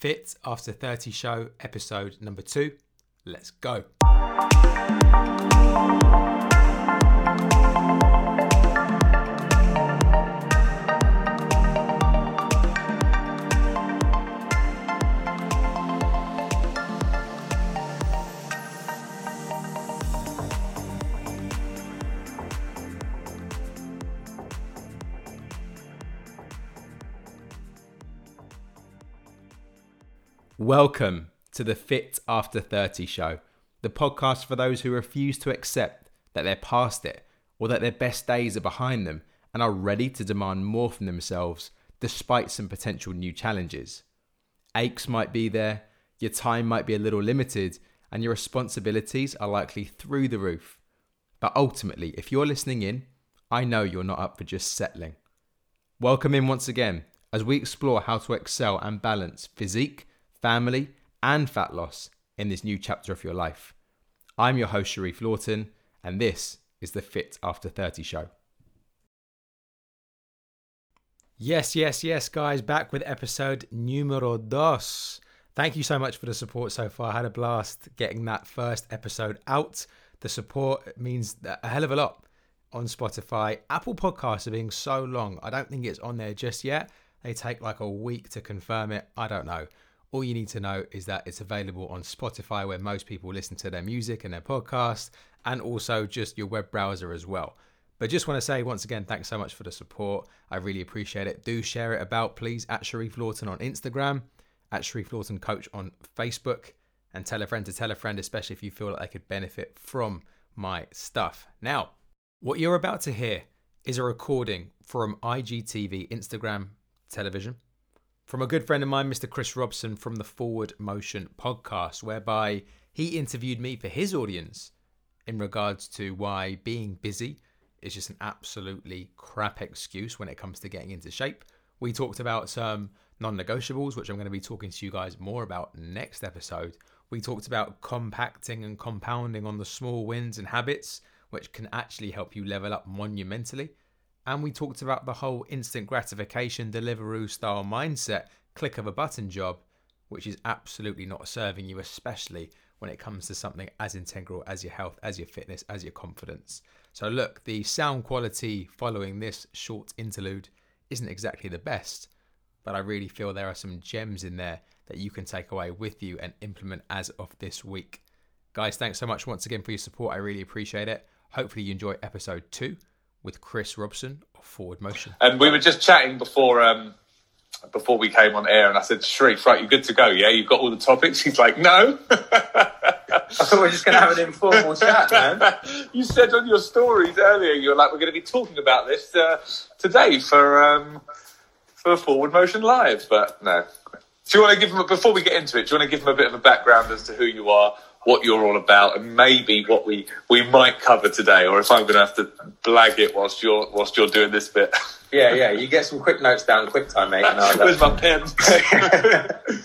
Fit After 30 show, episode number two. Let's go. Welcome to the Fit After 30 show, the podcast for those who refuse to accept that they're past it or that their best days are behind them and are ready to demand more from themselves despite some potential new challenges. Aches might be there, your time might be a little limited, and your responsibilities are likely through the roof. But ultimately, if you're listening in, I know you're not up for just settling. Welcome in once again as we explore how to excel and balance physique family, and fat loss in this new chapter of your life. I'm your host, Sharif Lawton, and this is the Fit After 30 show. Yes, yes, yes, guys, back with episode numero dos. Thank you so much for the support so far. I had a blast getting that first episode out. The support means a hell of a lot on Spotify. Apple Podcasts are being so long. I don't think it's on there just yet. They take like a week to confirm it. I don't know. All you need to know is that it's available on Spotify, where most people listen to their music and their podcasts, and also just your web browser as well. But just want to say once again, thanks so much for the support. I really appreciate it. Do share it about, please, at Sharif Lawton on Instagram, at Sharif Lawton Coach on Facebook, and tell a friend to tell a friend, especially if you feel like they could benefit from my stuff. Now, what you're about to hear is a recording from IGTV, Instagram television from a good friend of mine, Mr. Chris Robson from the Forward Motion podcast, whereby he interviewed me for his audience in regards to why being busy is just an absolutely crap excuse when it comes to getting into shape. We talked about some non negotiables, which I'm going to be talking to you guys more about next episode. We talked about compacting and compounding on the small wins and habits, which can actually help you level up monumentally. And we talked about the whole instant gratification Deliveroo style mindset, click of a button job, which is absolutely not serving you, especially when it comes to something as integral as your health, as your fitness, as your confidence. So, look, the sound quality following this short interlude isn't exactly the best, but I really feel there are some gems in there that you can take away with you and implement as of this week. Guys, thanks so much once again for your support. I really appreciate it. Hopefully, you enjoy episode two with Chris Robson of Forward Motion. And we were just chatting before um, before we came on air, and I said, Sharif, right, you're good to go, yeah? You've got all the topics? He's like, no. I thought we were just going to have an informal chat, man. you said on your stories earlier, you were like, we're going to be talking about this uh, today for um, for Forward Motion Live, but no. Do you want to give them, before we get into it, do you want to give them a bit of a background as to who you are, what you're all about, and maybe what we, we might cover today, or if I'm going to have to blag it whilst you're whilst you're doing this bit. Yeah, yeah. You get some quick notes down, quick time, mate. And Where's my pen?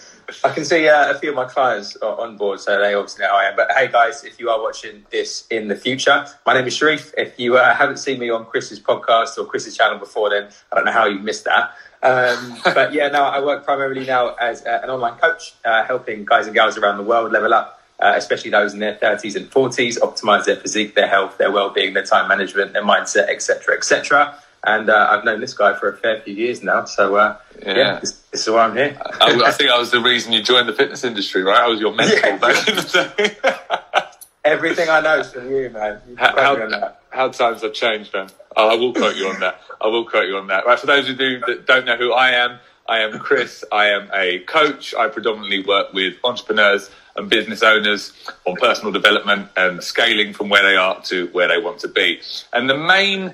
I can see uh, a few of my clients are on board, so they obviously know I am. But hey, guys, if you are watching this in the future, my name is Sharif. If you uh, haven't seen me on Chris's podcast or Chris's channel before, then I don't know how you missed that. Um, but yeah, now I work primarily now as uh, an online coach, uh, helping guys and gals around the world level up uh, especially those in their 30s and 40s, optimize their physique, their health, their well-being, their time management, their mindset, etc., etc. And uh, I've known this guy for a fair few years now, so uh, yeah, yeah this, this, is why I'm here. I, I, think I was the reason you joined the fitness industry, right? I was your mentor yeah, back in the day. Everything I know is from you, man. You how, how, how, times have changed, man. Oh, I will quote you on that. I will quote you on that. Right, for those of you that don't know who I am, I am Chris. I am a coach. I predominantly work with entrepreneurs and business owners on personal development and scaling from where they are to where they want to be. And the main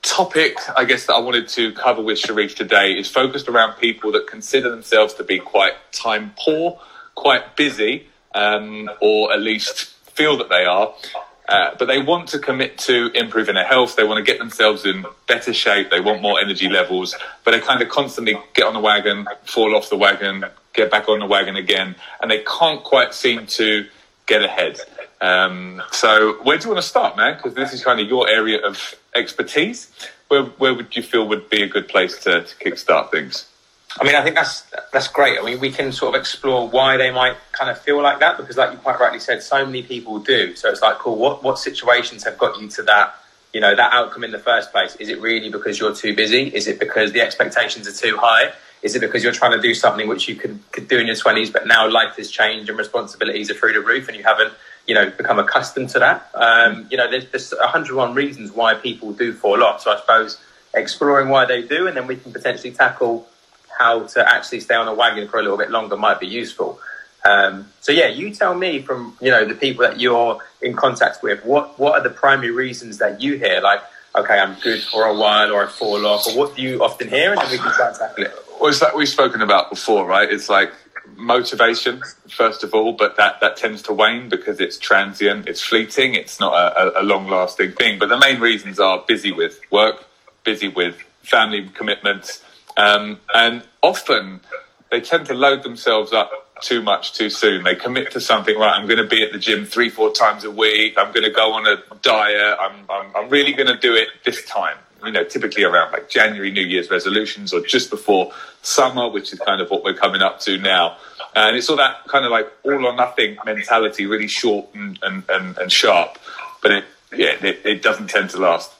topic, I guess, that I wanted to cover with Sharif today is focused around people that consider themselves to be quite time poor, quite busy, um, or at least feel that they are. Uh, but they want to commit to improving their health. They want to get themselves in better shape. They want more energy levels, but they kind of constantly get on the wagon, fall off the wagon, get back on the wagon again, and they can't quite seem to get ahead. Um, so, where do you want to start, man? Because this is kind of your area of expertise. Where, where would you feel would be a good place to, to kickstart things? I mean, I think that's that's great. I mean, we can sort of explore why they might kind of feel like that because, like you quite rightly said, so many people do. So it's like, cool. What what situations have got you to that? You know, that outcome in the first place. Is it really because you're too busy? Is it because the expectations are too high? Is it because you're trying to do something which you could could do in your twenties, but now life has changed and responsibilities are through the roof, and you haven't you know become accustomed to that? Um, you know, there's there's 101 reasons why people do fall off. So I suppose exploring why they do, and then we can potentially tackle how to actually stay on a wagon for a little bit longer might be useful. Um, so yeah, you tell me from you know the people that you're in contact with, what what are the primary reasons that you hear? Like, okay, I'm good for a while, or I fall off, or what do you often hear, and then we can try and tackle it. Well, it's like we've spoken about before, right? It's like motivation first of all, but that that tends to wane because it's transient, it's fleeting, it's not a, a long lasting thing. But the main reasons are busy with work, busy with family commitments um, and often they tend to load themselves up too much too soon. They commit to something, right? I'm going to be at the gym three, four times a week. I'm going to go on a diet. I'm, I'm, I'm really going to do it this time. You know, typically around like January, New Year's resolutions or just before summer, which is kind of what we're coming up to now. And it's all that kind of like all or nothing mentality, really short and, and, and, and sharp. But it, yeah, it, it doesn't tend to last.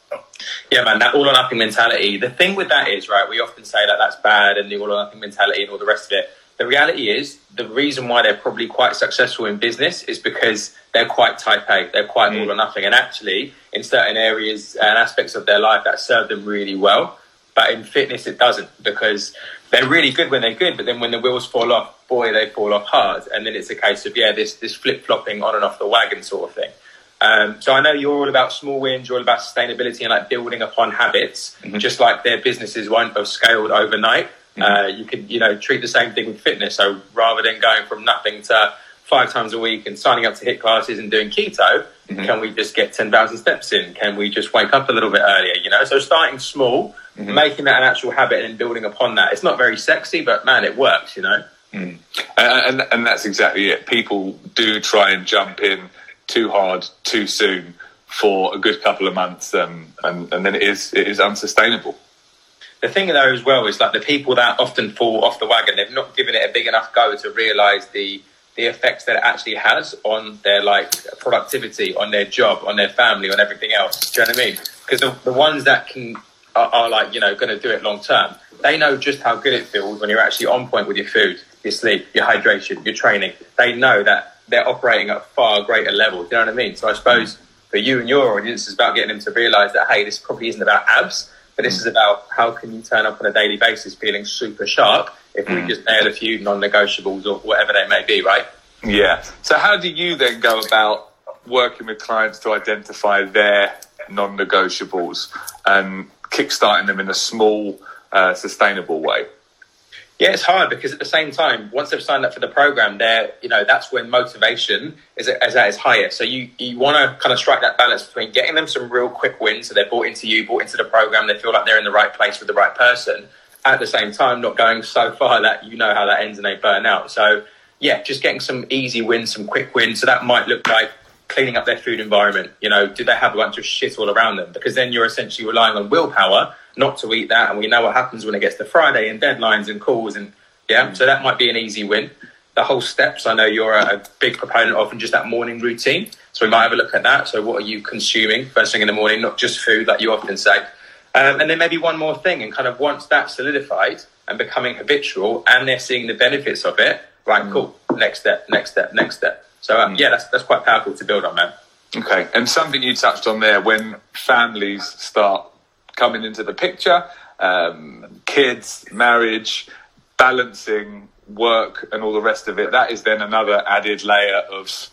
Yeah, man, that all or nothing mentality. The thing with that is, right, we often say that that's bad and the all or nothing mentality and all the rest of it. The reality is, the reason why they're probably quite successful in business is because they're quite type A, they're quite mm. all or nothing. And actually, in certain areas and aspects of their life, that served them really well. But in fitness, it doesn't because they're really good when they're good, but then when the wheels fall off, boy, they fall off hard. And then it's a case of, yeah, this, this flip flopping on and off the wagon sort of thing. Um, so I know you're all about small wins, you're all about sustainability and like building upon habits, mm-hmm. just like their businesses won't have scaled overnight. Mm-hmm. Uh, you could, you know, treat the same thing with fitness. So rather than going from nothing to five times a week and signing up to HIIT classes and doing keto, mm-hmm. can we just get 10,000 steps in? Can we just wake up a little bit earlier? You know, so starting small, mm-hmm. making that an actual habit and building upon that. It's not very sexy, but man, it works, you know? Mm. And, and, and that's exactly it. People do try and jump in too hard too soon for a good couple of months, um, and, and then it is it is unsustainable. The thing though as well is like the people that often fall off the wagon, they've not given it a big enough go to realise the the effects that it actually has on their like productivity, on their job, on their family, on everything else. Do you know what I mean? Because the, the ones that can are, are like you know going to do it long term, they know just how good it feels when you're actually on point with your food, your sleep, your hydration, your training. They know that they're operating at a far greater level. Do you know what I mean? So I suppose for you and your audience, it's about getting them to realise that hey, this probably isn't about abs, but this is about how can you turn up on a daily basis feeling super sharp if we mm. just nail a few non-negotiables or whatever they may be, right? Yeah. So how do you then go about working with clients to identify their non-negotiables and kickstarting them in a small, uh, sustainable way? Yeah, it's hard because at the same time, once they've signed up for the program, they're you know that's when motivation is, is at its highest. So you you want to kind of strike that balance between getting them some real quick wins, so they're bought into you, bought into the program, they feel like they're in the right place with the right person. At the same time, not going so far that you know how that ends and they burn out. So yeah, just getting some easy wins, some quick wins. So that might look like cleaning up their food environment. You know, do they have a bunch of shit all around them? Because then you're essentially relying on willpower not to eat that. And we know what happens when it gets to Friday and deadlines and calls. And yeah, so that might be an easy win. The whole steps, I know you're a, big proponent of, and just that morning routine. So we might have a look at that. So what are you consuming first thing in the morning? Not just food, like you often say. Um, and then maybe one more thing, and kind of once that's solidified and becoming habitual, and they're seeing the benefits of it, right? Mm. Cool. Next step, next step, next step. So um, mm. yeah, that's that's quite powerful to build on, man. Okay, and something you touched on there when families start coming into the picture, um, kids, marriage, balancing work, and all the rest of it. That is then another added layer of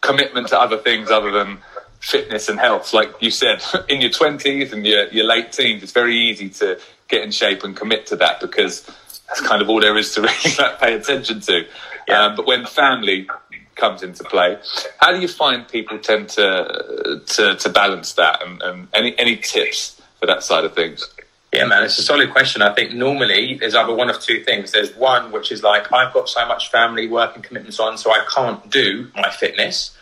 commitment to other things other than fitness and health. Like you said, in your 20s and your, your late teens, it's very easy to get in shape and commit to that because that's kind of all there is to really pay attention to. Yeah. Um, but when family comes into play, how do you find people tend to to, to balance that? And, and any any tips for that side of things? Yeah, man, it's a solid question. I think normally there's either one of two things. There's one which is like I've got so much family work and commitments on, so I can't do my fitness,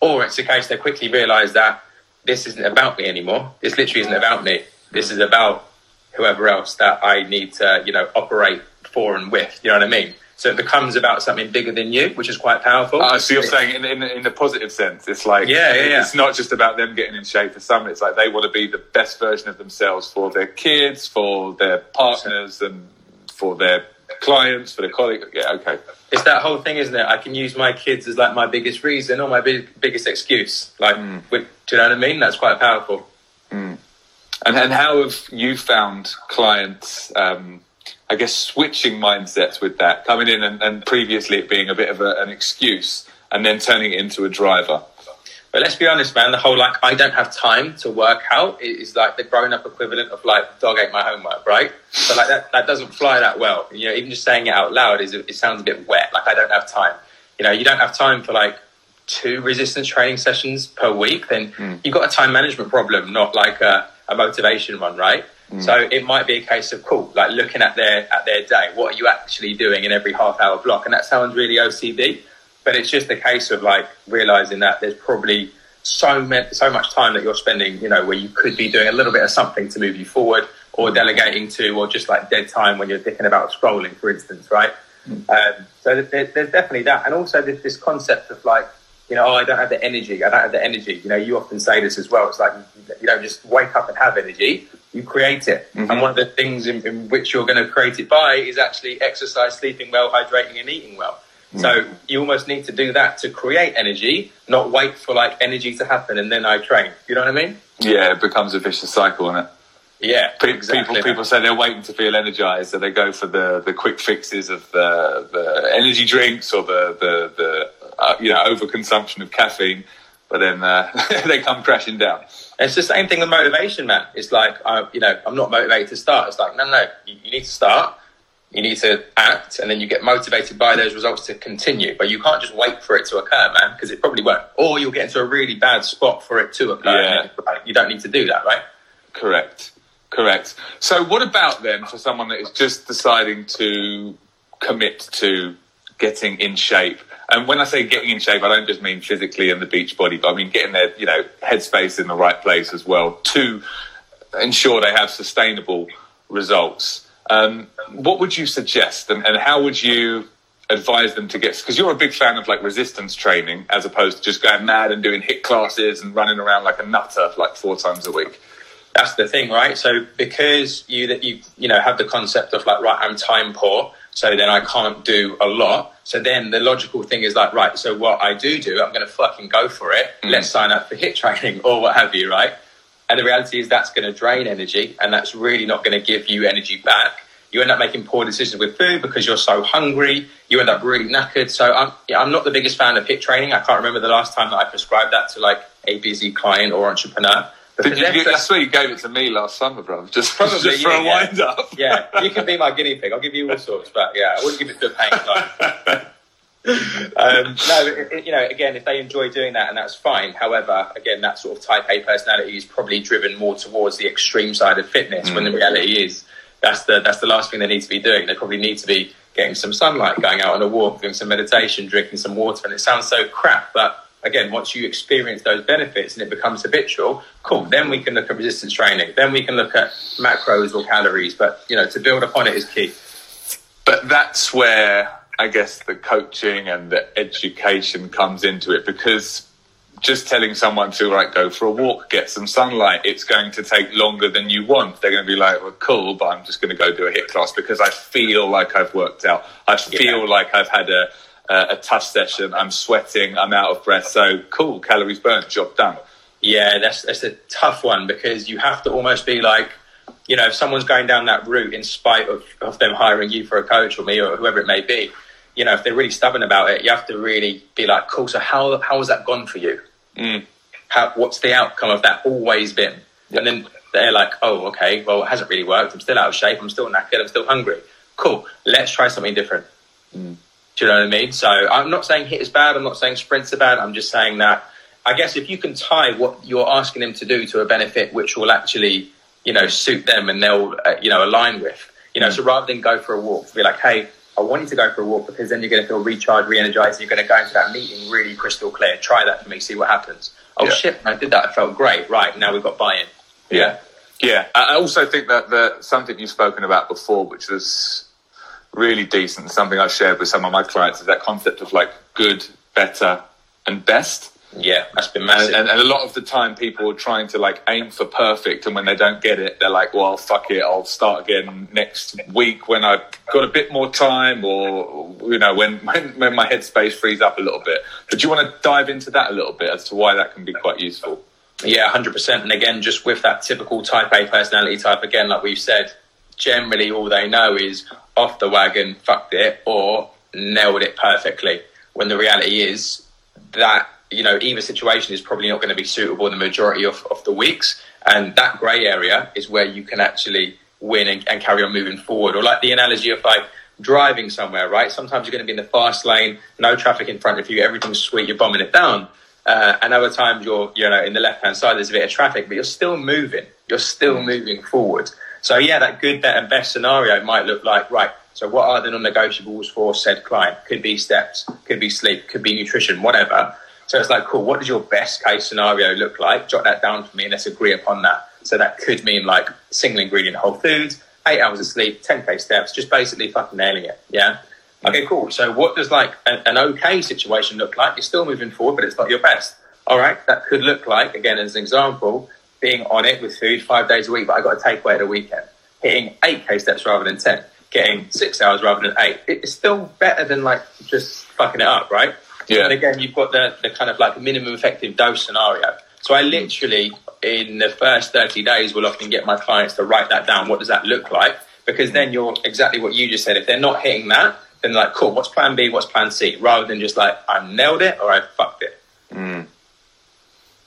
or it's a case they quickly realise that this isn't about me anymore. This literally isn't about me. This is about whoever else that I need to, you know, operate for and with. You know what I mean? So it becomes about something bigger than you, which is quite powerful. Uh, so you're saying in, in, in the positive sense, it's like Yeah, yeah, yeah. it's not just about them getting in shape. For some, it's like they want to be the best version of themselves for their kids, for their partners, and for their clients, for their colleagues. Yeah, okay. it's that whole thing, isn't it? I can use my kids as like my biggest reason or my big, biggest excuse. Like, with, do you know what I mean? That's quite powerful. And and how have you found clients? Um, I guess switching mindsets with that, coming in and, and previously it being a bit of a, an excuse, and then turning it into a driver. But let's be honest, man. The whole like I don't have time to work out is like the grown up equivalent of like dog ate my homework, right? So like that that doesn't fly that well. You know, even just saying it out loud is it sounds a bit wet. Like I don't have time. You know, you don't have time for like two resistance training sessions per week. Then hmm. you've got a time management problem, not like a, a motivation one, right? Mm. So it might be a case of cool, like looking at their at their day. What are you actually doing in every half hour block? And that sounds really OCD, but it's just a case of like realizing that there's probably so ma- so much time that you're spending, you know, where you could be doing a little bit of something to move you forward, or mm. delegating to, or just like dead time when you're thinking about scrolling, for instance, right? Mm. Um, so there, there's definitely that, and also there's this concept of like, you know, oh, I don't have the energy. I don't have the energy. You know, you often say this as well. It's like you, you don't just wake up and have energy. You create it, and one of the things in, in which you're going to create it by is actually exercise, sleeping well, hydrating, and eating well. So you almost need to do that to create energy, not wait for like energy to happen and then I train. You know what I mean? Yeah, it becomes a vicious cycle, isn't it? Yeah, Pe- exactly. People people say they're waiting to feel energized, so they go for the, the quick fixes of the, the energy drinks or the the, the uh, you know overconsumption of caffeine, but then uh, they come crashing down. It's the same thing with motivation, man. It's like, uh, you know, I'm not motivated to start. It's like, no, no, you, you need to start. You need to act, and then you get motivated by those results to continue. But you can't just wait for it to occur, man, because it probably won't. Or you'll get into a really bad spot for it to occur. Yeah. You don't need to do that, right? Correct, correct. So, what about then for someone that is just deciding to commit to getting in shape? And when I say getting in shape, I don't just mean physically and the beach body, but I mean getting their you know headspace in the right place as well to ensure they have sustainable results. Um, what would you suggest, and, and how would you advise them to get? Because you're a big fan of like resistance training, as opposed to just going mad and doing HIIT classes and running around like a nutter like four times a week. That's the thing, right? So because you that you you know have the concept of like right, I'm time poor, so then I can't do a lot. So then the logical thing is like right, so what I do do, I'm going to fucking go for it. Mm. Let's sign up for HIIT training or what have you, right? And the reality is that's going to drain energy, and that's really not going to give you energy back. You end up making poor decisions with food because you're so hungry. You end up really knackered. So I'm, yeah, I'm not the biggest fan of HIIT training. I can't remember the last time that I prescribed that to like a busy client or entrepreneur. Did you, Because I swear you gave it to me last summer, bro. Just, Probably, just for yeah, a yeah. wind up. yeah, you can be my guinea pig. I'll give you all sorts, but yeah, I wouldn't give it to a paying client. um, no, it, you know, again, if they enjoy doing that, and that's fine. However, again, that sort of type A personality is probably driven more towards the extreme side of fitness. When the reality is, that's the that's the last thing they need to be doing. They probably need to be getting some sunlight, going out on a walk, doing some meditation, drinking some water. And it sounds so crap, but again, once you experience those benefits and it becomes habitual, cool. Then we can look at resistance training. Then we can look at macros or calories. But you know, to build upon it is key. But that's where I guess the coaching and the education comes into it because just telling someone to right go for a walk, get some sunlight, it's going to take longer than you want. They're going to be like, well, cool, but I'm just going to go do a HIIT class because I feel like I've worked out. I feel Yeah. like I've had a, a, a tough session. I'm sweating. I'm out of breath. So cool, calories burnt, job done. Yeah, that's that's a tough one because you have to almost be like, you know, if someone's going down that route in spite of, of them hiring you for a coach or me or whoever it may be, you know, if they're really stubborn about it, you have to really be like, cool. So how how has that gone for you? Mm. How what's the outcome of that always been? And then they're like, oh, okay, well, it hasn't really worked. I'm still out of shape. I'm still knackered. I'm still hungry. Cool. Let's try something different. Mm. Do you know what I mean? So I'm not saying HIIT is bad. I'm not saying sprints are bad. I'm just saying that I guess if you can tie what you're asking them to do to a benefit which will actually, you know, suit them and they'll, uh, you know, align with, you know, so rather than go for a walk, be like, hey, I want you to go for a walk because then you're going to feel recharged, re-energized. You're going to go into that meeting really crystal clear. Try that for me, see what happens. Oh Yeah. shit, I did that. I felt great. Right now we've got buy-in. Yeah, yeah. I I also think that the something you've spoken about before, which was really decent. Something I've shared with some of my clients is that concept of like good, better, and best. Yeah, that's been massive. And, and, a lot of the time, people are trying to like aim for perfect, and when they don't get it, they're like, "Well, fuck it, I'll start again next week when I've got a bit more time, or you know, when when, when my headspace frees up a little bit." But do you want to dive into that a little bit as to why that can be quite useful? Yeah, hundred percent. And again, just with that typical Type A personality type, again, like we've said, generally all they know is off the wagon, fucked it, or nailed it perfectly. When the reality is that you know, either situation is probably not going to be suitable the majority of, of the weeks. And that grey area is where you can actually win and, and, carry on moving forward. Or like the analogy of like driving somewhere, right? Sometimes you're going to be in the fast lane, no traffic in front of you, everything's sweet, you're bombing it down. Uh, and other times you're, you know, in the left hand side, there's a bit of traffic, but you're still moving. You're still mm. moving forward. So yeah, that good, better, and best scenario might look like, right, so what are the non-negotiables for said client? Could be steps, could be sleep, could be nutrition, whatever. So it's like, cool, what does your best case scenario look like? Jot that down for me and let's agree upon that. So that could mean like single ingredient whole foods, eight hours of sleep, 10k steps, just basically fucking nailing it. Yeah. Okay, cool. So what does like an, an okay situation look like? You're still moving forward, but it's not your best. All right. That could look like, again, as an example, being on it with food five days a week, but I got to take away at the weekend, hitting 8k steps rather than 10, getting six hours rather than eight. It's still better than like just fucking it up, right? Yeah. And again, you've got the, the kind of like minimum effective dose scenario. So I literally, in the first 30 days, will often get my clients to write that down. What does that look like? Because then you're exactly what you just said. If they're not hitting that, then like, cool, what's plan B? What's plan C? Rather than just like, I nailed it or I.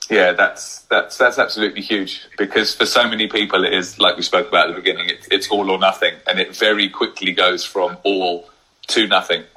Yeah, that's that's that's absolutely huge because for so many people it is like we spoke about at the beginning. It, it's all or nothing, and it very quickly goes from all to nothing.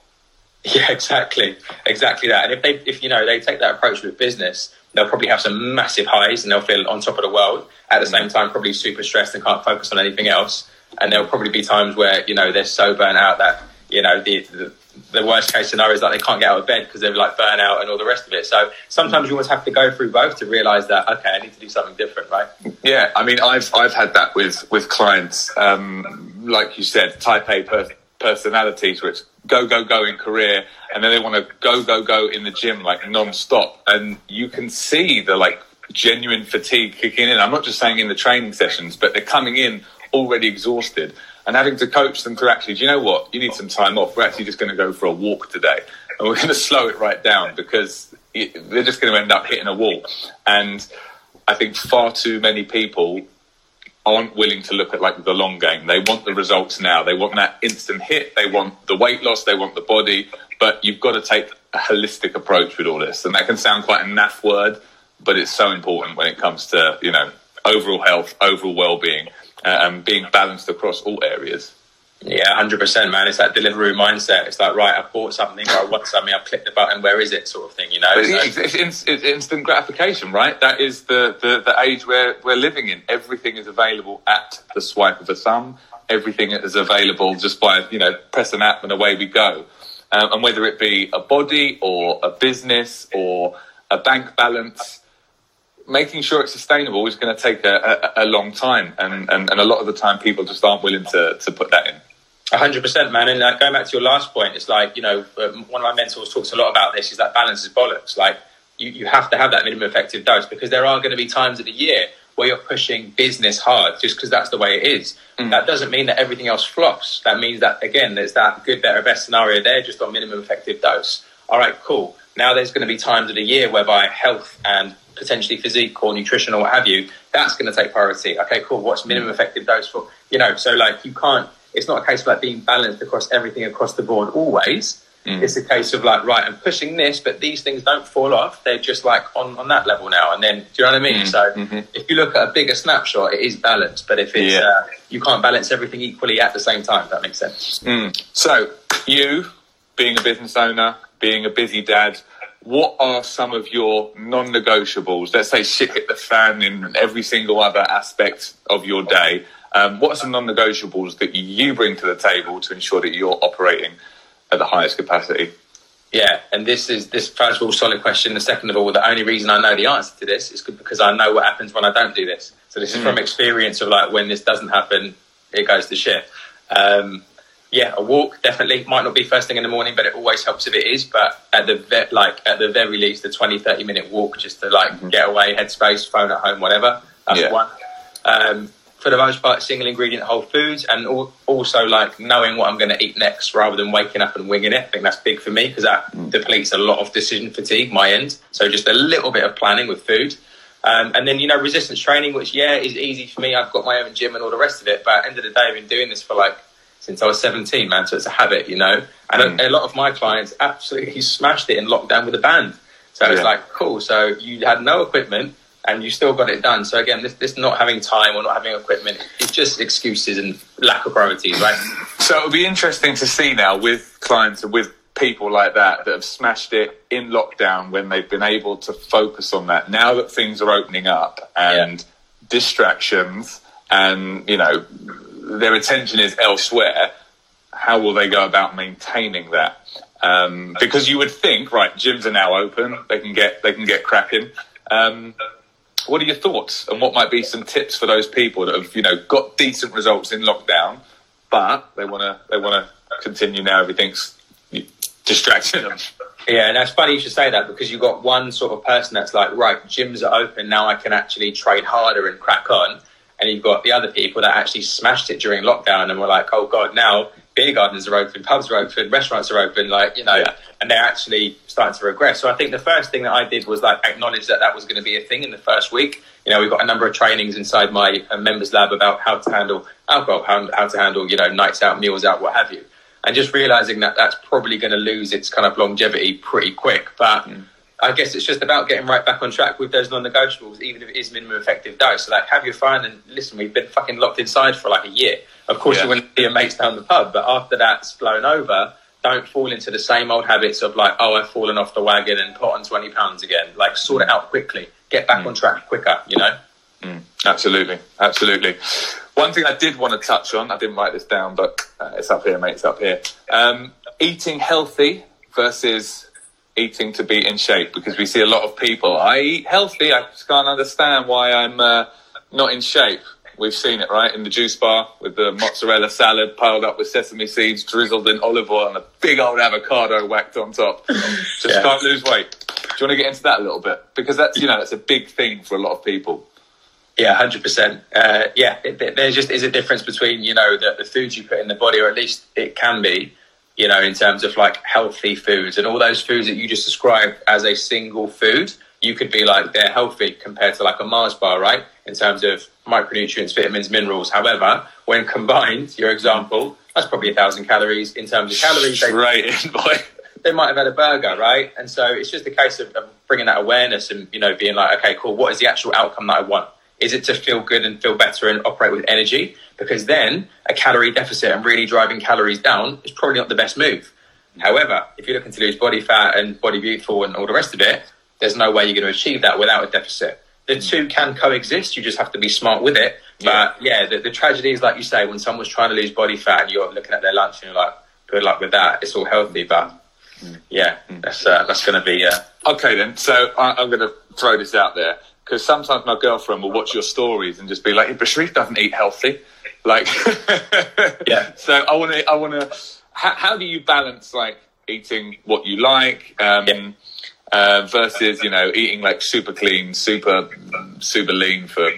Yeah, exactly, exactly that. And if they, if you know, they take that approach with business, they'll probably have some massive highs and they'll feel on top of the world. At the mm. same time, probably super stressed and can't focus on anything else. And there'll probably be times where you know they're so burnt out that you know the, the the worst case scenario is that they can't get out of bed because they're like burnout and all the rest of it. So sometimes you always have to go through both to realize that okay, I need to do something different, right? Yeah, I mean, I've I've had that with with clients, um, like you said, Type A per- personalities, which go go go in career and then they want to go go go in the gym like non-stop and you can see the like genuine fatigue kicking in i'm not just saying in the training sessions but they're coming in already exhausted and having to coach them to actually do you know what you need some time off we're actually just going to go for a walk today and we're going to slow it right down because it, they're just going to end up hitting a wall and i think far too many people aren't willing to look at like the long game. They want the results now. They want that instant hit. They want the weight loss. They want the body. But you've got to take a holistic approach with all this. And that can sound quite a naff word, but it's so important when it comes to, you know, overall health, overall well-being, uh, and being balanced across all areas. Yeah, hundred percent, man. It's that delivery mindset. It's like, right, I bought something, or I want something, I've clicked the button. Where is it, sort of thing, you know? So, it's, it's, instant gratification, right? That is the, the, the age where we're living in. Everything is available at the swipe of a thumb. Everything is available just by you know press an app and away we go. Um, and whether it be a body or a business or a bank balance, making sure it's sustainable is going to take a, a, a long time, and, and, and a lot of the time people just aren't willing to, to put that in hundred percent, man. And uh, going back to your last point, it's like you know, um, one of my mentors talks a lot about this. Is that balance is bollocks. Like you, you have to have that minimum effective dose because there are going to be times of the year where you're pushing business hard just because that's the way it is. Mm. That doesn't mean that everything else flops. That means that again, there's that good, better, best scenario there, just on minimum effective dose. All right, cool. Now there's going to be times of the year whereby health and potentially physique or nutrition or what have you, that's going to take priority. Okay, cool. What's minimum effective dose for? You know, so like you can't it's not a case of like being balanced across everything across the board always. Mm. It's a case of like, right, I'm pushing this, but these things don't fall off. They're just like on, on that level now. And then, do you know what I mean? Mm. So mm-hmm. if you look at a bigger snapshot, it is balanced. But if it's, yeah. uh, you can't balance everything equally at the same time, that makes sense. Mm. So you, being a business owner, being a busy dad, what are some of your non-negotiables? Let's say shit hit the fan in every single other aspect of your day. Um, what are some non-negotiables that you bring to the table to ensure that you're operating at the highest capacity? Yeah, and this is this first of all solid question. The second of all, the only reason I know the answer to this is because I know what happens when I don't do this. So this is mm. from experience of like when this doesn't happen, it goes to shit. Um, yeah, a walk definitely might not be first thing in the morning, but it always helps if it is. But at the ve- like at the very least, a 20, 30 minute walk just to like mm-hmm. get away, headspace, phone at home, whatever. That's yeah. one. Um, for the most part, single ingredient whole foods, and also like knowing what I'm going to eat next rather than waking up and winging it. I think that's big for me because that mm. depletes a lot of decision fatigue, my end. So just a little bit of planning with food. Um, and then, you know, resistance training, which, yeah, is easy for me. I've got my own gym and all the rest of it. But at the end of the day, I've been doing this for like since I was 17, man. So it's a habit, you know. And mm. a, a, lot of my clients absolutely smashed it in lockdown with a band. So yeah. it's like, cool. So you had no equipment and you still got it done. So again, this, this not having time or not having equipment, it's just excuses and lack of priorities, right? So it'll be interesting to see now with clients and with people like that that have smashed it in lockdown when they've been able to focus on that. Now that things are opening up and yeah. distractions and, you know, their attention is elsewhere, how will they go about maintaining that? Um, because you would think, right, gyms are now open, they can get they can get cracking. Um, what are your thoughts, and what might be some tips for those people that have you know got decent results in lockdown, but they want to they want to continue now? Everything's distracting them. Yeah, and that's funny you should say that because you've got one sort of person that's like, right, gyms are open now. I can actually trade harder and crack on and you've got the other people that actually smashed it during lockdown and were like, oh god, now beer gardens are open, pubs are open, restaurants are open, like you know, yeah. and they're actually starting to regress. So I think the first thing that I did was like acknowledge that that was going to be a thing in the first week. You know, we've got a number of trainings inside my uh, members lab about how to handle alcohol, how, how to handle you know nights out, meals out, what have you, and just realizing that that's probably going to lose its kind of longevity pretty quick, but. Mm I guess it's just about getting right back on track with those non-negotiables, even if it is minimum effective dose. So, like, have your fun and listen. We've been fucking locked inside for like a year. Of course, yeah. you want to see your mates down the pub, but after that's blown over, don't fall into the same old habits of like, oh, I've fallen off the wagon and put on twenty pounds again. Like, sort it out quickly. Get back mm. on track quicker. You know. Mm. Absolutely, absolutely. One thing I did want to touch on, I didn't write this down, but uh, it's up here, mate. It's up here. Um, eating healthy versus eating to be in shape because we see a lot of people. I eat healthy. I just can't understand why I'm uh, not in shape. We've seen it right in the juice bar with the mozzarella salad piled up with sesame seeds, drizzled in olive oil, and a big old avocado whacked on top. Just yeah. can't lose weight. Do you want to get into that a little bit because that's you know that's a big thing for a lot of people. Yeah, hundred uh, percent. Yeah, it, it, there just is a difference between you know the, the foods you put in the body, or at least it can be, you know, in terms of like healthy foods and all those foods that you just described as a single food, you could be like they're healthy compared to like a Mars bar, right? In terms of micronutrients, vitamins, minerals. However, when combined, your example, that's probably a thousand calories in terms of calories. Right, boy. They might have had a burger, right? And so it's just a case of, of bringing that awareness and you know being like, okay, cool. What is the actual outcome that I want? Is it to feel good and feel better and operate with energy? Because then a calorie deficit and really driving calories down is probably not the best move. However, if you're looking to lose body fat and body beautiful and all the rest of it, there's no way you're going to achieve that without a deficit. The two can coexist. You just have to be smart with it. But yeah, the, the tragedy is like you say, when someone's trying to lose body fat and you're looking at their lunch and you're like, good luck with that. It's all healthy, but yeah, that's uh, that's going to be. Uh... Okay, then. So I, am going to throw this out there because sometimes my girlfriend will watch your stories and just be like, "But Sharif doesn't eat healthy." Like, yeah. So I want to, I want to. How, how, do you balance like eating what you like um, yeah. uh, versus you know eating like super clean, super super lean for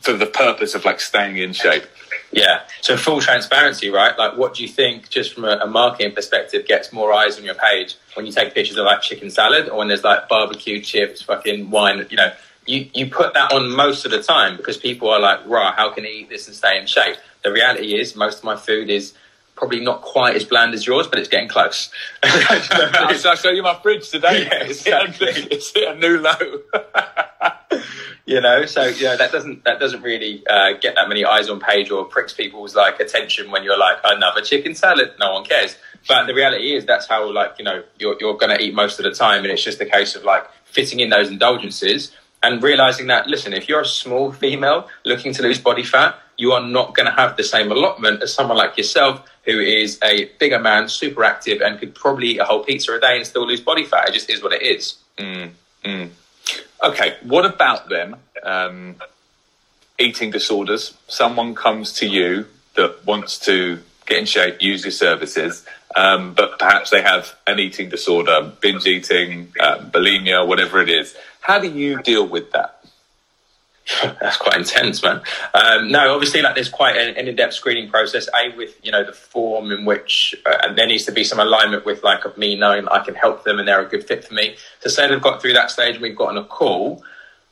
for the purpose of like staying in shape? Yeah. So full transparency, right? Like, what do you think, just from a, a, marketing perspective, gets more eyes on your page when you take pictures of like chicken salad or when there's like barbecue chips, fucking wine, you know? You, you put that on most of the time because people are like, right, how can I eat this and stay in shape? The reality is, most of my food is probably not quite as bland as yours, but it's getting close. I'll show you my fridge today. Yeah, exactly. it's, hit a, new low. you know, so you know that doesn't that doesn't really uh, get that many eyes on page or pricks people's like attention when you're like another chicken salad. No one cares. But the reality is that's how like you know you're you're going to eat most of the time, and it's just a case of like fitting in those indulgences and realizing that listen if you're a small female looking to lose body fat you are not going to have the same allotment as someone like yourself who is a bigger man super active and could probably eat a whole pizza a day and still lose body fat it just is what it is mm, mm. okay what about then um, eating disorders someone comes to you that wants to get in shape, use your services, um, but perhaps they have an eating disorder, binge eating, um, bulimia, whatever it is. How do you deal with that? That's quite intense, man. Um, no, obviously, like there's quite an, an, in-depth screening process. A with you know the form in which, uh, and there needs to be some alignment with like of me knowing I can help them and they're a good fit for me. To say they've got through that stage, and we've gotten a call.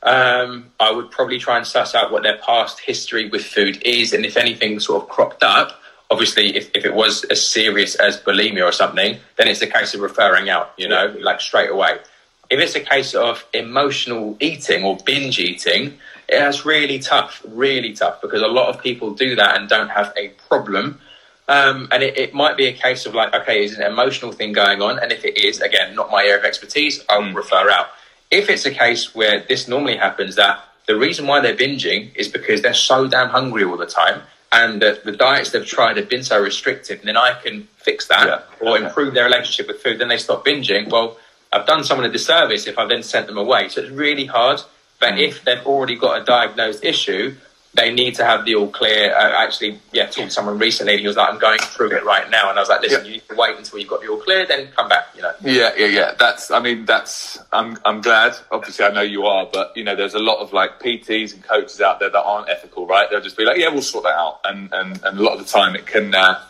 Um, I would probably try and suss out what their past history with food is, and if anything sort of cropped up. Obviously, if, if it was as serious as bulimia or something, then it's a case of referring out. You know, like straight away. If it's a case of emotional eating or binge eating, it's really tough, really tough, because a lot of people do that and don't have a problem. Um, and it, it, might be a case of like, okay, is an emotional thing going on? And if it is, again, not my area of expertise, I'll mm. refer out. If it's a case where this normally happens, that the reason why they're binging is because they're so damn hungry all the time, and the, the diets they've tried have been so restrictive, and then I can fix that yeah. or improve their relationship with food, then they stop binging. Well, I've done someone a disservice if I've then sent them away. So it's really hard but mm. if they've already got a diagnosed issue, they need to have the all clear. Uh, actually, yeah, talked to someone recently, and he was like, "I'm going through it right now," and I was like, "Listen, yeah. you need to wait until you've got the all clear, then come back." You know. Yeah, yeah, yeah. That's. I mean, that's. I'm. I'm glad. Obviously, I know you are, but you know, there's a lot of like PTs and coaches out there that aren't ethical, right? They'll just be like, "Yeah, we'll sort that out," and and, and a lot of the time, it can. Uh,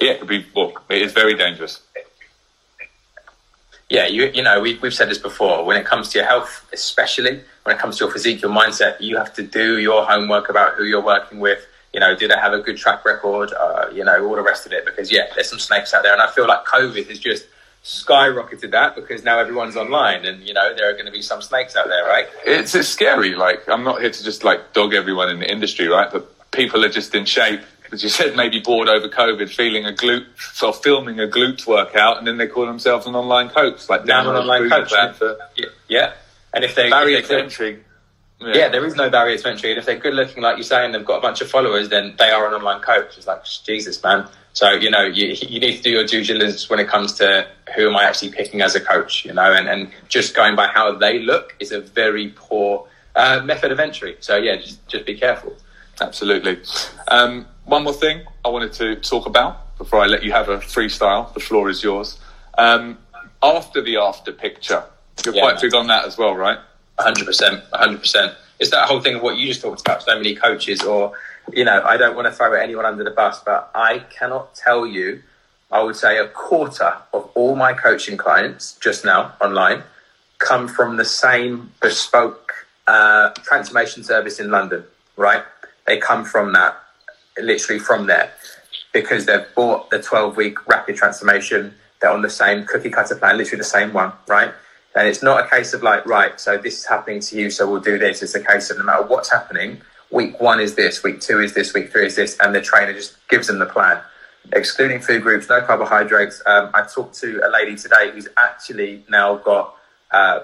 yeah, it could be. Well, it is very dangerous yeah, you, you know, we, we've said this before. When it comes to your health, especially when it comes to your physique, your mindset, you have to do your homework about who you're working with. You know, do they have a good track record? Uh, you know, all the rest of it. Because yeah, there's some snakes out there, and I feel like COVID has just skyrocketed that because now everyone's online, and you know there are going to be some snakes out there, right? It's, it's scary. Like I'm not here to just like dog everyone in the industry, right? But people are just in shape as you said, maybe bored over COVID, feeling a glute, sort of filming a glute workout, and then they call themselves an online coach, like down an online coach. For, yeah. yeah, and if they barrier if they, to entry. Yeah. yeah. there is no barrier to entry. And if they're good looking, like you say, and they've got a bunch of followers, then they are an online coach. It's like Jesus, man. So you know, you you need to do your due diligence when it comes to who am I actually picking as a coach. You know, and and just going by how they look is a very poor uh, method of entry. So yeah, just just be careful. Absolutely. Um, one more thing I wanted to talk about before I let you have a freestyle. The floor is yours. Um, after the after picture, you're yeah, quite man. big on that as well, right? 100%. 100%. It's that whole thing of what you just talked about. So many coaches, or, you know, I don't want to throw anyone under the bus, but I cannot tell you, I would say a quarter of all my coaching clients just now online come from the same bespoke uh, transformation service in London, right? They come from that literally from there because they've bought the 12 week rapid transformation. They're on the same cookie cutter plan, literally the same one, right? And it's not a case of like, right, so this is happening to you, so we'll do this. It's a case of no matter what's happening, week one is this, week two is this, week three is this, and the trainer just gives them the plan. Excluding food groups, no carbohydrates. Um, I talked to a lady today who's actually now got uh,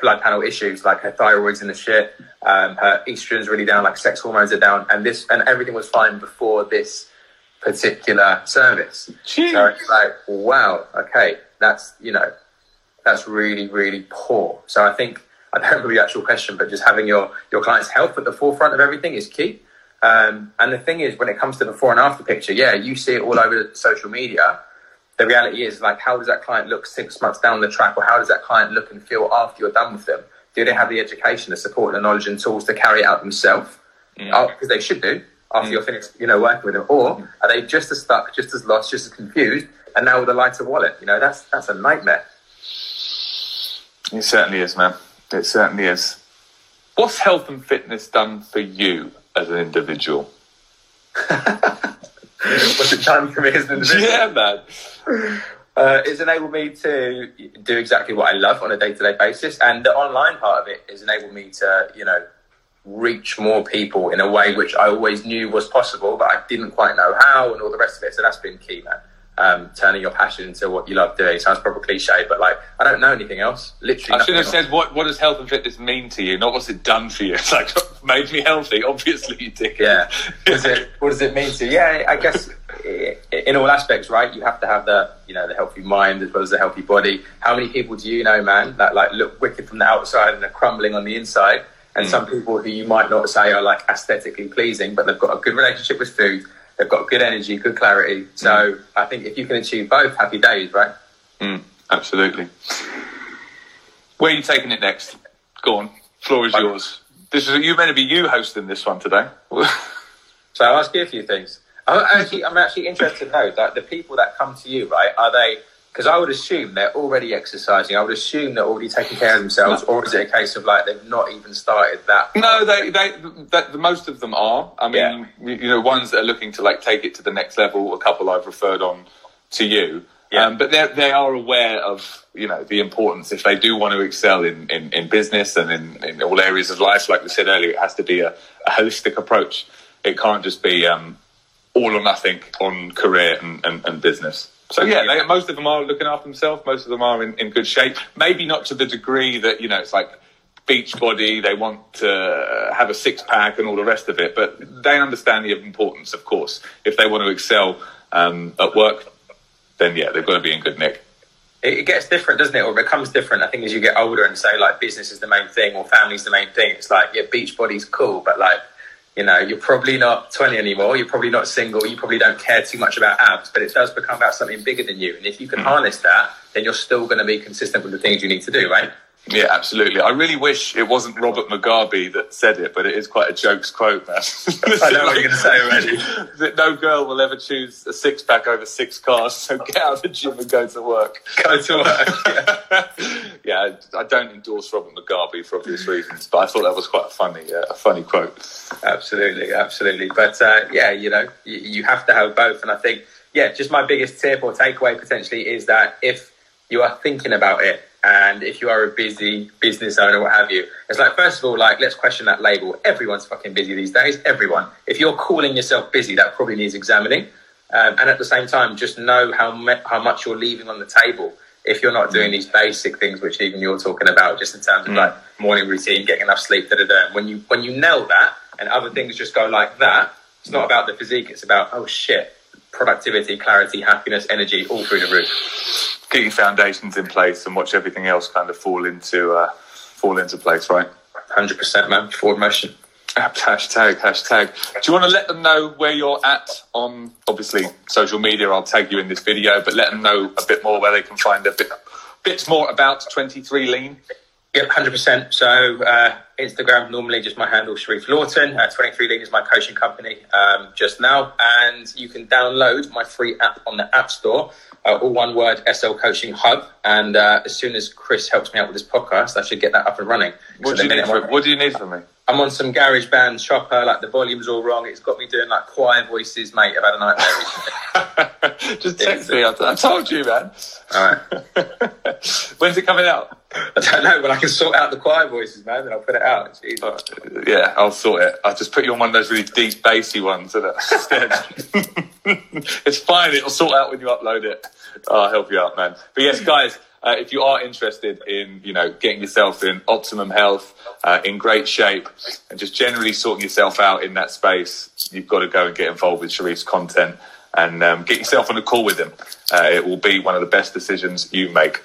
blood panel issues, like her thyroid's in the shit, um, her estrogen's really down, like sex hormones are down, and this and everything was fine before this particular service. Jeez. So it's like, wow, okay, that's you know, that's really really poor. So I think I don't remember the actual question, but just having your your client's health at the forefront of everything is key. Um, and the thing is, when it comes to the before and after picture, yeah, you see it all over social media the reality is like how does that client look six months down the track or how does that client look and feel after you're done with them? Do they have the education the support the knowledge and tools to carry it out themselves? Because oh, they should do after mm. you're finished you know working with them. Or are they just as stuck just as lost just as confused and now with a lighter wallet? You know that's that's a nightmare. It certainly is man. It certainly is. What's health and fitness done for you as an individual What's it done for me as an individual? Yeah, man. Uh, it's enabled me to do exactly what I love on a day to day basis. And the online part of it has enabled me to, you know, reach more people in a way which I always knew was possible, but I didn't quite know how and all the rest of it. So that's been key, man um, turning your passion into what you love doing. Sounds probably cliche, but like I don't know anything else. Literally, I should have else. said what what does health and fitness mean to you, not what's it done for you. It's like made me healthy. Obviously, you did. Yeah. What does it What does it mean to you? Yeah, I guess in all aspects, right? You have to have the you know the healthy mind as well as the healthy body. How many people do you know, man, that like look wicked from the outside and are crumbling on the inside? And mm. some people who you might not say are like aesthetically pleasing, but they've got a good relationship with food they've got good energy, good clarity. So mm. I think if you can achieve both, happy days, right? Mm, absolutely. Where are you taking it next? Go on, floor is yours. This is you meant to be you hosting this one today. so I'll ask you a few things. I'm actually, I'm actually interested to know that the people that come to you, right? Are they because I would assume they're already exercising. I would assume they're already taking care of themselves, or is it a case of like they've not even started that? No, they, they, the most of them are. I mean, yeah. you know, ones that are looking to like take it to the next level. A couple I've referred on to you, yeah. Um, but they they are aware of you know the importance if they do want to excel in, in, in business and in, in all areas of life. Like we said earlier, it has to be a, a holistic approach. It can't just be um, all or nothing on career and, and, and business. So yeah, they, most of them are looking after themselves. Most of them are in, in good shape. Maybe not to the degree that you know it's like beach body. They want to have a six pack and all the rest of it, but they understand the importance. Of course, if they want to excel um, at work, then yeah, they've got to be in good nick. It, gets different, doesn't it? Or it becomes different. I think as you get older and say like business is the main thing or family's the main thing. It's like yeah, beach body's cool, but like you know, you're probably not 20 anymore. You're probably not single. You probably don't care too much about abs, but it does become about something bigger than you. And if you can mm. harness that, then you're still going to be consistent with the things you need to do, right? Yeah, absolutely. I really wish it wasn't Robert Mugabe that said it, but it is quite a jokes quote, man. I know what you're going to say already. that no girl will ever choose a six pack over six cars, so get out of the gym and go to work. Go to work. Yeah, yeah I don't endorse Robert Mugabe for obvious reasons, but I thought that was quite a funny, uh, a funny quote. Absolutely, absolutely. But uh, yeah, you know, you, you have to have both, and I think, yeah, just my biggest tip or takeaway potentially is that if you are thinking about it and if you are a busy business owner, what have you, it's like, first of all, like, let's question that label. Everyone's fucking busy these days. Everyone. If you're calling yourself busy, that probably needs examining. Um, and at the same time, just know how, me- how much you're leaving on the table if you're not doing these basic things, which even you're talking about, just in terms of mm. like morning routine, getting enough sleep, da da da. When you when you nail that, and other things just go like that, it's not about the physique. It's about oh shit, productivity, clarity, happiness, energy, all through the roof get your foundations in place and watch everything else kind of fall into uh, fall into place, right? Hundred percent, man. Forward motion. Hashtag, hashtag. Do you want to let them know where you're at on obviously social media? I'll tag you in this video, but let them know a bit more where they can find a bit bits more about 23 Lean. Yep, hundred percent. So uh, Instagram normally just my handle Sharif Lawton. Uh, Twenty Three Lean is my coaching company um, just now, and you can download my free app on the App Store uh, all one word, SL Coaching Hub. And uh, as soon as Chris helps me out with this podcast, I should get that up and running. What, so do, you need from, what do you need from me? I'm on some GarageBand chopper, like the volume's all wrong. It's got me doing like choir voices, mate. I've had a nightmare Just text me. I, told you, man. All right. When's it coming out? I don't know, but I can sort out the choir voices, man, then I'll put it out. Yeah, I'll sort it. I'll just put you on one of those really deep, bassy ones instead. it's fine. It'll sort out when you upload it. I'll help you out, man. But yes, guys. Uh, if you are interested in, you know, getting yourself in optimum health, uh, in great shape, and just generally sorting yourself out in that space, you've got to go and get involved with Sharif's content and um, get yourself on a call with him. Uh, it will be one of the best decisions you make.